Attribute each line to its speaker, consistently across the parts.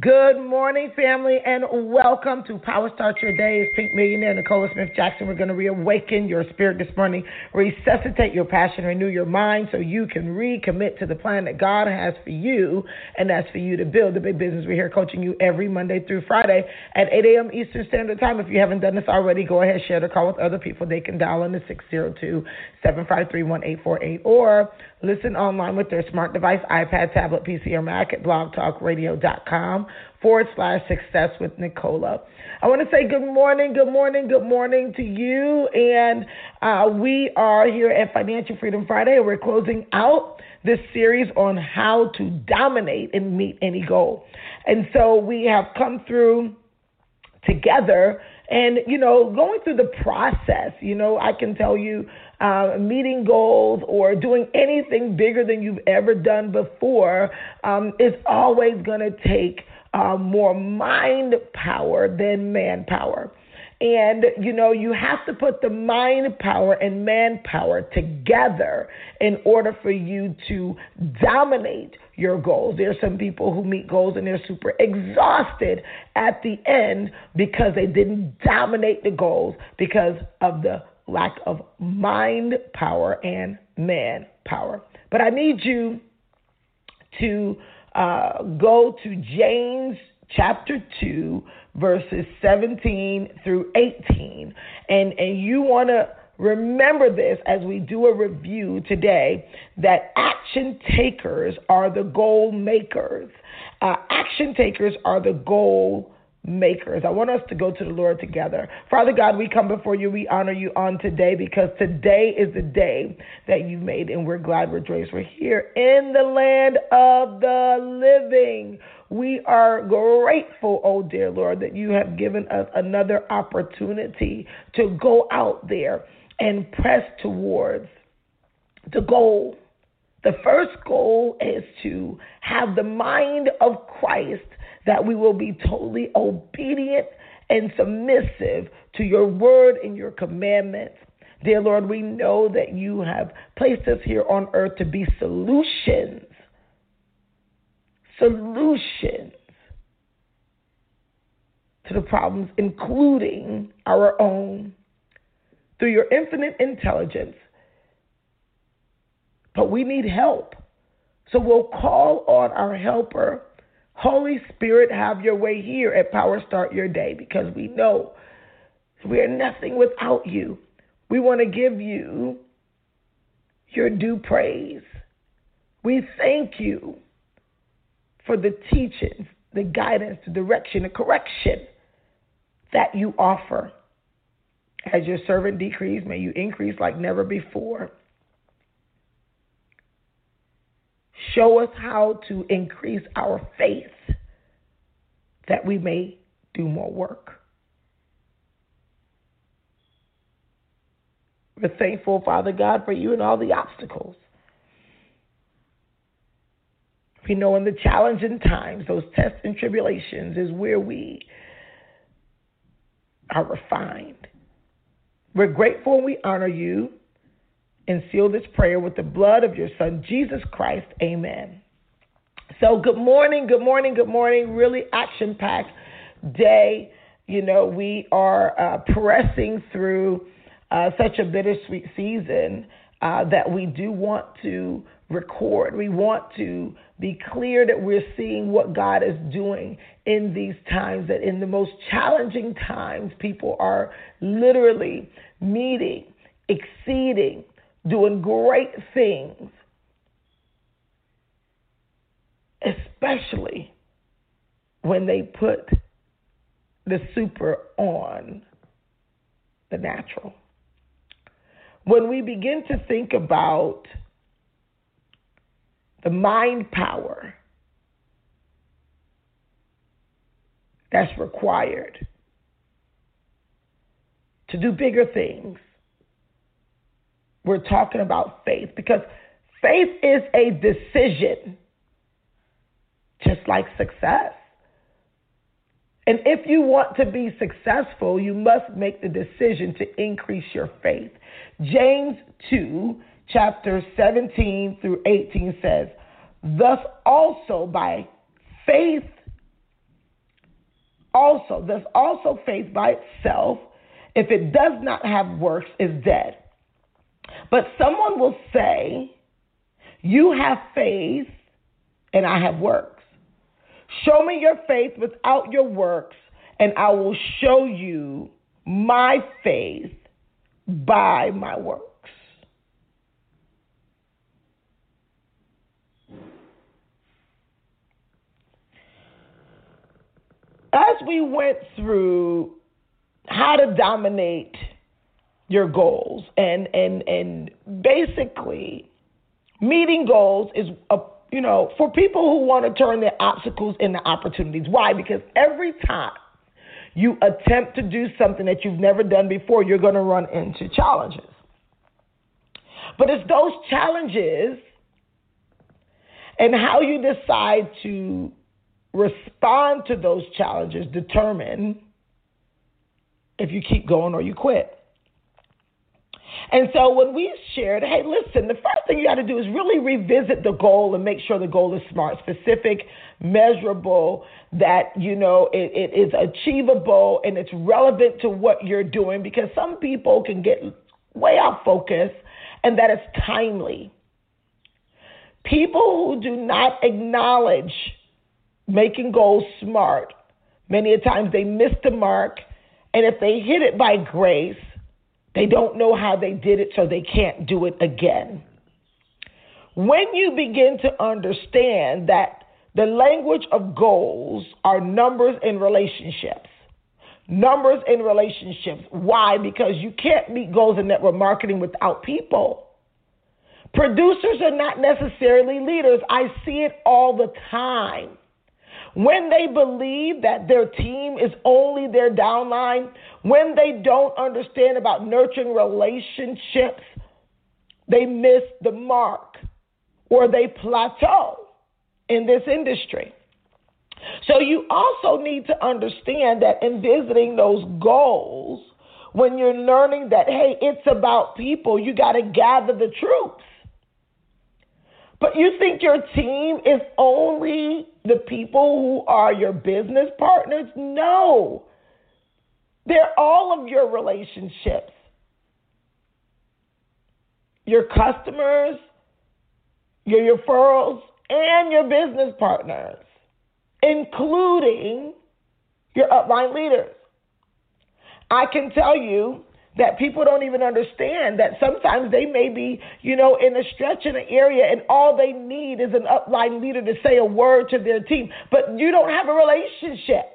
Speaker 1: Good morning, family, and welcome to Power Start Your Day. It's Pink Millionaire Nicola Smith Jackson. We're going to reawaken your spirit this morning, resuscitate your passion, renew your mind so you can recommit to the plan that God has for you, and that's for you to build the big business. We're here coaching you every Monday through Friday at 8 a.m. Eastern Standard Time. If you haven't done this already, go ahead, share the call with other people. They can dial in the 602 753 1848 or listen online with their smart device, iPad, tablet, PC, or Mac at blogtalkradio.com forward slash success with Nicola. I want to say good morning, good morning, good morning to you. And uh, we are here at Financial Freedom Friday. We're closing out this series on how to dominate and meet any goal. And so we have come through together and you know going through the process you know i can tell you uh, meeting goals or doing anything bigger than you've ever done before um, is always going to take uh, more mind power than manpower. And, you know, you have to put the mind power and manpower together in order for you to dominate your goals. There are some people who meet goals and they're super exhausted at the end because they didn't dominate the goals because of the lack of mind power and manpower. But I need you to uh, go to James chapter 2, verses 17 through 18. And, and you want to remember this as we do a review today that action takers are the goal makers. Uh, action takers are the goal makers. I want us to go to the Lord together. Father God, we come before you. We honor you on today because today is the day that you made, and we're glad we're. We're here in the land of the living. We are grateful, oh dear Lord, that you have given us another opportunity to go out there and press towards the goal. The first goal is to have the mind of Christ that we will be totally obedient and submissive to your word and your commandments. Dear Lord, we know that you have placed us here on earth to be solutions. Solutions to the problems, including our own, through your infinite intelligence. But we need help. So we'll call on our helper Holy Spirit, have your way here at Power Start Your Day because we know we are nothing without you. We want to give you your due praise. We thank you for the teachings, the guidance, the direction, the correction that you offer. As your servant decrease, may you increase like never before. Show us how to increase our faith that we may do more work. We're thankful, Father God, for you and all the obstacles. We know in the challenging times, those tests and tribulations is where we are refined. We're grateful and we honor you and seal this prayer with the blood of your Son, Jesus Christ. Amen. So, good morning, good morning, good morning. Really action packed day. You know, we are uh, pressing through uh, such a bittersweet season uh, that we do want to record. We want to be clear that we're seeing what God is doing in these times, that in the most challenging times, people are literally meeting, exceeding, doing great things, especially when they put the super on the natural. When we begin to think about the mind power that's required to do bigger things. We're talking about faith because faith is a decision, just like success. And if you want to be successful, you must make the decision to increase your faith. James 2, chapter 17 through 18 says, Thus also by faith, also, thus also faith by itself, if it does not have works, is dead. But someone will say, You have faith, and I have works. Show me your faith without your works, and I will show you my faith by my works. As we went through how to dominate your goals. And and and basically meeting goals is a you know for people who want to turn their obstacles into opportunities. Why? Because every time you attempt to do something that you've never done before you're going to run into challenges. But it's those challenges and how you decide to respond to those challenges determine if you keep going or you quit. And so when we shared, hey, listen, the first thing you got to do is really revisit the goal and make sure the goal is smart, specific, measurable, that, you know, it, it is achievable and it's relevant to what you're doing because some people can get way off focus and that is timely. People who do not acknowledge making goals smart, many a times they miss the mark and if they hit it by grace, they don't know how they did it, so they can't do it again. When you begin to understand that the language of goals are numbers in relationships, numbers in relationships. Why? Because you can't meet goals in network marketing without people. Producers are not necessarily leaders. I see it all the time. When they believe that their team is only their downline, when they don't understand about nurturing relationships, they miss the mark or they plateau in this industry. So you also need to understand that in visiting those goals, when you're learning that, hey, it's about people, you got to gather the troops. But you think your team is only the people who are your business partners? No. They're all of your relationships. Your customers, your referrals, and your business partners, including your upline leaders. I can tell you that people don't even understand that sometimes they may be, you know, in a stretch in an area and all they need is an upline leader to say a word to their team, but you don't have a relationship.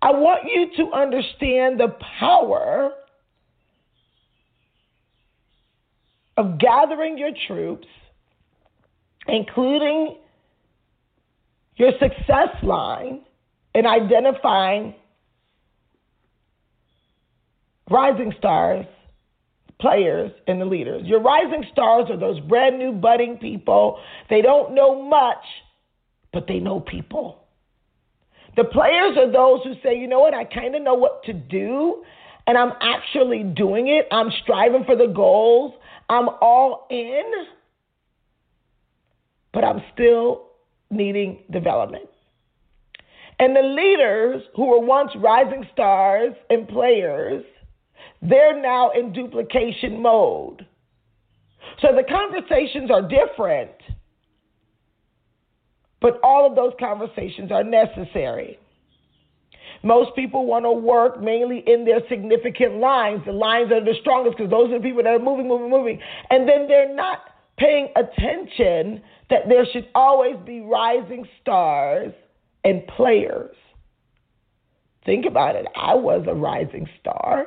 Speaker 1: I want you to understand the power of gathering your troops, including your success line in identifying rising stars, players, and the leaders. Your rising stars are those brand new budding people. They don't know much, but they know people. The players are those who say, you know what, I kind of know what to do, and I'm actually doing it. I'm striving for the goals. I'm all in, but I'm still needing development. And the leaders who were once rising stars and players, they're now in duplication mode. So the conversations are different, but all of those conversations are necessary. Most people want to work mainly in their significant lines. The lines are the strongest because those are the people that are moving, moving, moving. And then they're not paying attention that there should always be rising stars and players. Think about it. I was a rising star.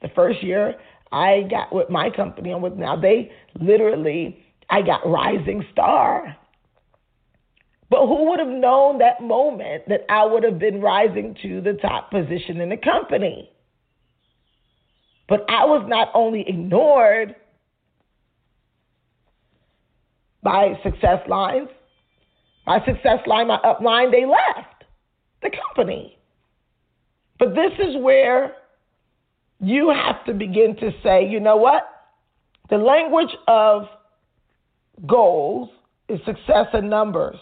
Speaker 1: The first year I got with my company I'm with now, they literally, I got rising star. But who would have known that moment that I would have been rising to the top position in the company? But I was not only ignored by success lines, my success line, my upline, they left the company. But this is where you have to begin to say, you know what? The language of goals is success and numbers,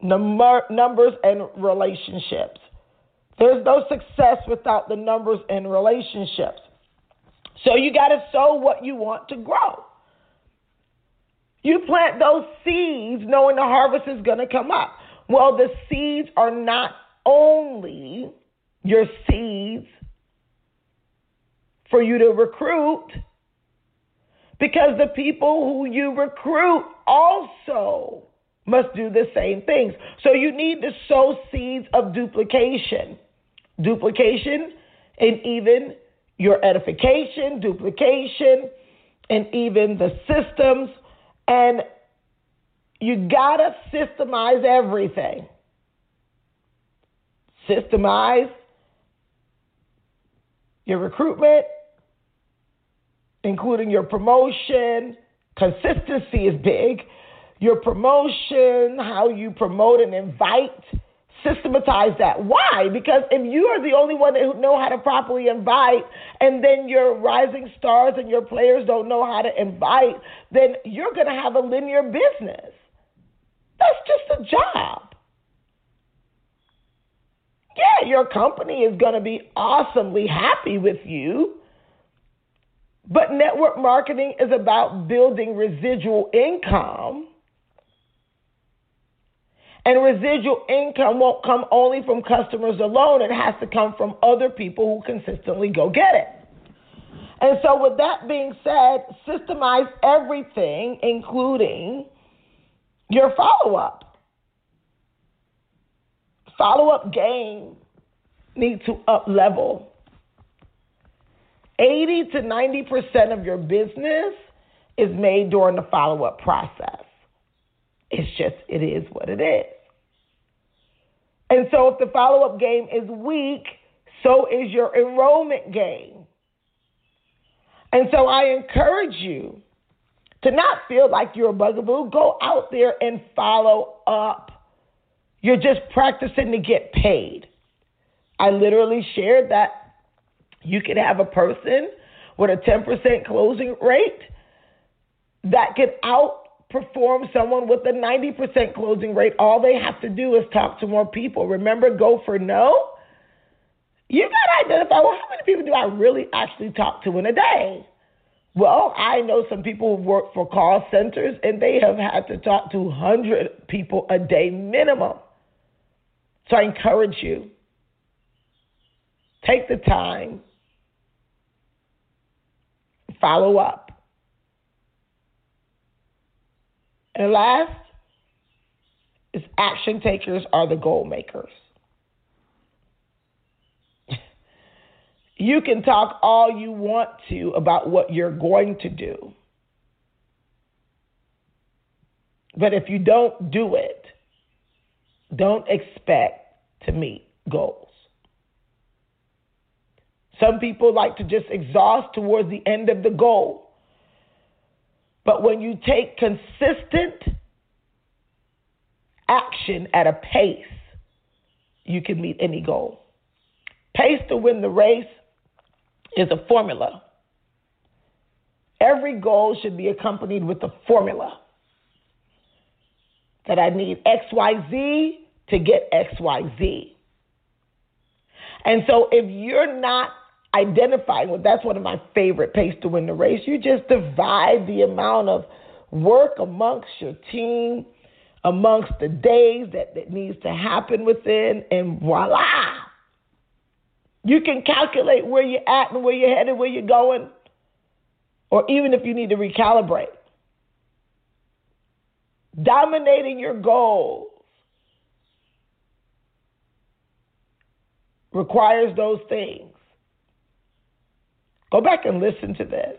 Speaker 1: Number, numbers and relationships. There's no success without the numbers and relationships. So you got to sow what you want to grow. You plant those seeds knowing the harvest is going to come up. Well, the seeds are not only your seeds for you to recruit, because the people who you recruit also must do the same things. So you need to sow seeds of duplication. Duplication and even your edification, duplication, and even the systems. And you gotta systemize everything. Systemize your recruitment, including your promotion. Consistency is big. Your promotion, how you promote and invite, systematize that. Why? Because if you are the only one that know how to properly invite, and then your rising stars and your players don't know how to invite, then you're going to have a linear business. That's just a job. Yeah, your company is going to be awesomely happy with you but network marketing is about building residual income. And residual income won't come only from customers alone, it has to come from other people who consistently go get it. And so, with that being said, systemize everything, including your follow up. Follow up game needs to up level 80 to 90% of your business is made during the follow up process. It's just, it is what it is. And so if the follow up game is weak, so is your enrollment game. And so I encourage you to not feel like you're a bugaboo. Go out there and follow up. You're just practicing to get paid. I literally shared that you could have a person with a 10% closing rate that could outperform someone with a 90% closing rate. All they have to do is talk to more people. Remember, go for no. You got to identify well, how many people do I really actually talk to in a day? Well, I know some people who work for call centers and they have had to talk to 100 people a day minimum. So I encourage you take the time follow up. And last is action takers are the goal makers. you can talk all you want to about what you're going to do. But if you don't do it, don't expect to meet goals. Some people like to just exhaust towards the end of the goal. But when you take consistent action at a pace, you can meet any goal. Pace to win the race is a formula. Every goal should be accompanied with a formula that I need XYZ to get XYZ. And so if you're not identifying well that's one of my favorite pace to win the race. You just divide the amount of work amongst your team amongst the days that, that needs to happen within and voila! You can calculate where you're at and where you're headed where you're going or even if you need to recalibrate. Dominating your goals requires those things Go back and listen to this.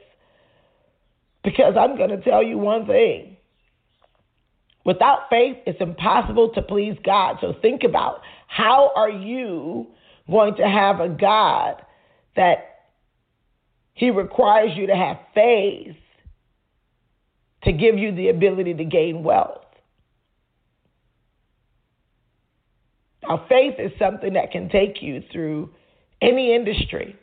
Speaker 1: Because I'm going to tell you one thing. Without faith, it's impossible to please God. So think about how are you going to have a God that he requires you to have faith to give you the ability to gain wealth. Now, faith is something that can take you through any industry.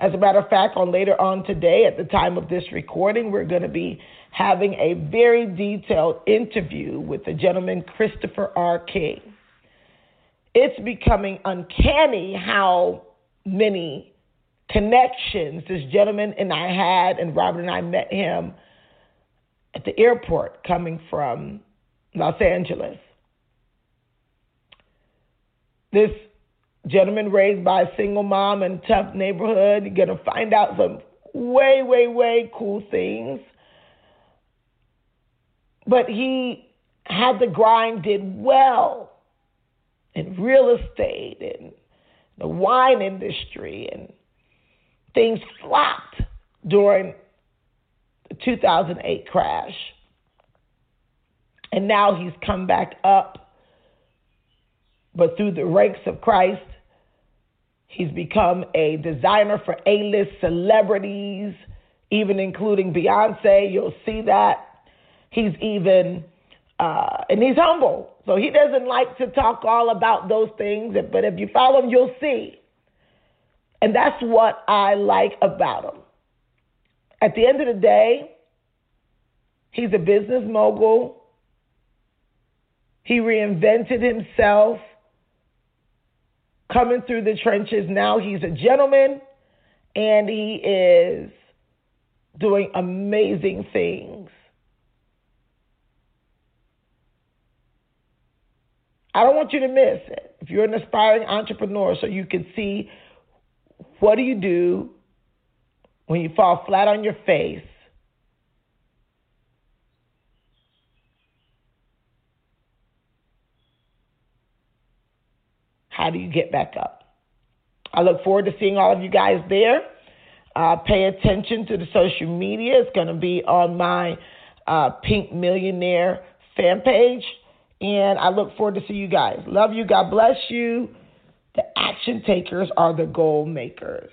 Speaker 1: As a matter of fact, on later on today, at the time of this recording, we're going to be having a very detailed interview with the gentleman Christopher R. King. It's becoming uncanny how many connections this gentleman and I had, and Robert and I met him at the airport coming from Los Angeles. This gentleman raised by a single mom in a tough neighborhood, you're going to find out some way, way, way cool things. But he had the grind, did well in real estate and the wine industry and things flopped during the 2008 crash. And now he's come back up, but through the ranks of Christ, he's become a designer for A list celebrities, even including Beyonce. You'll see that. He's even, uh, and he's humble. So he doesn't like to talk all about those things, but if you follow him, you'll see and that's what I like about him. At the end of the day, he's a business mogul. He reinvented himself coming through the trenches. Now he's a gentleman and he is doing amazing things. I don't want you to miss it. If you're an aspiring entrepreneur, so you can see what do you do when you fall flat on your face? How do you get back up? I look forward to seeing all of you guys there. Uh, pay attention to the social media. It's going to be on my uh, Pink Millionaire fan page. And I look forward to see you guys. Love you. God bless you. The action takers are the goal makers.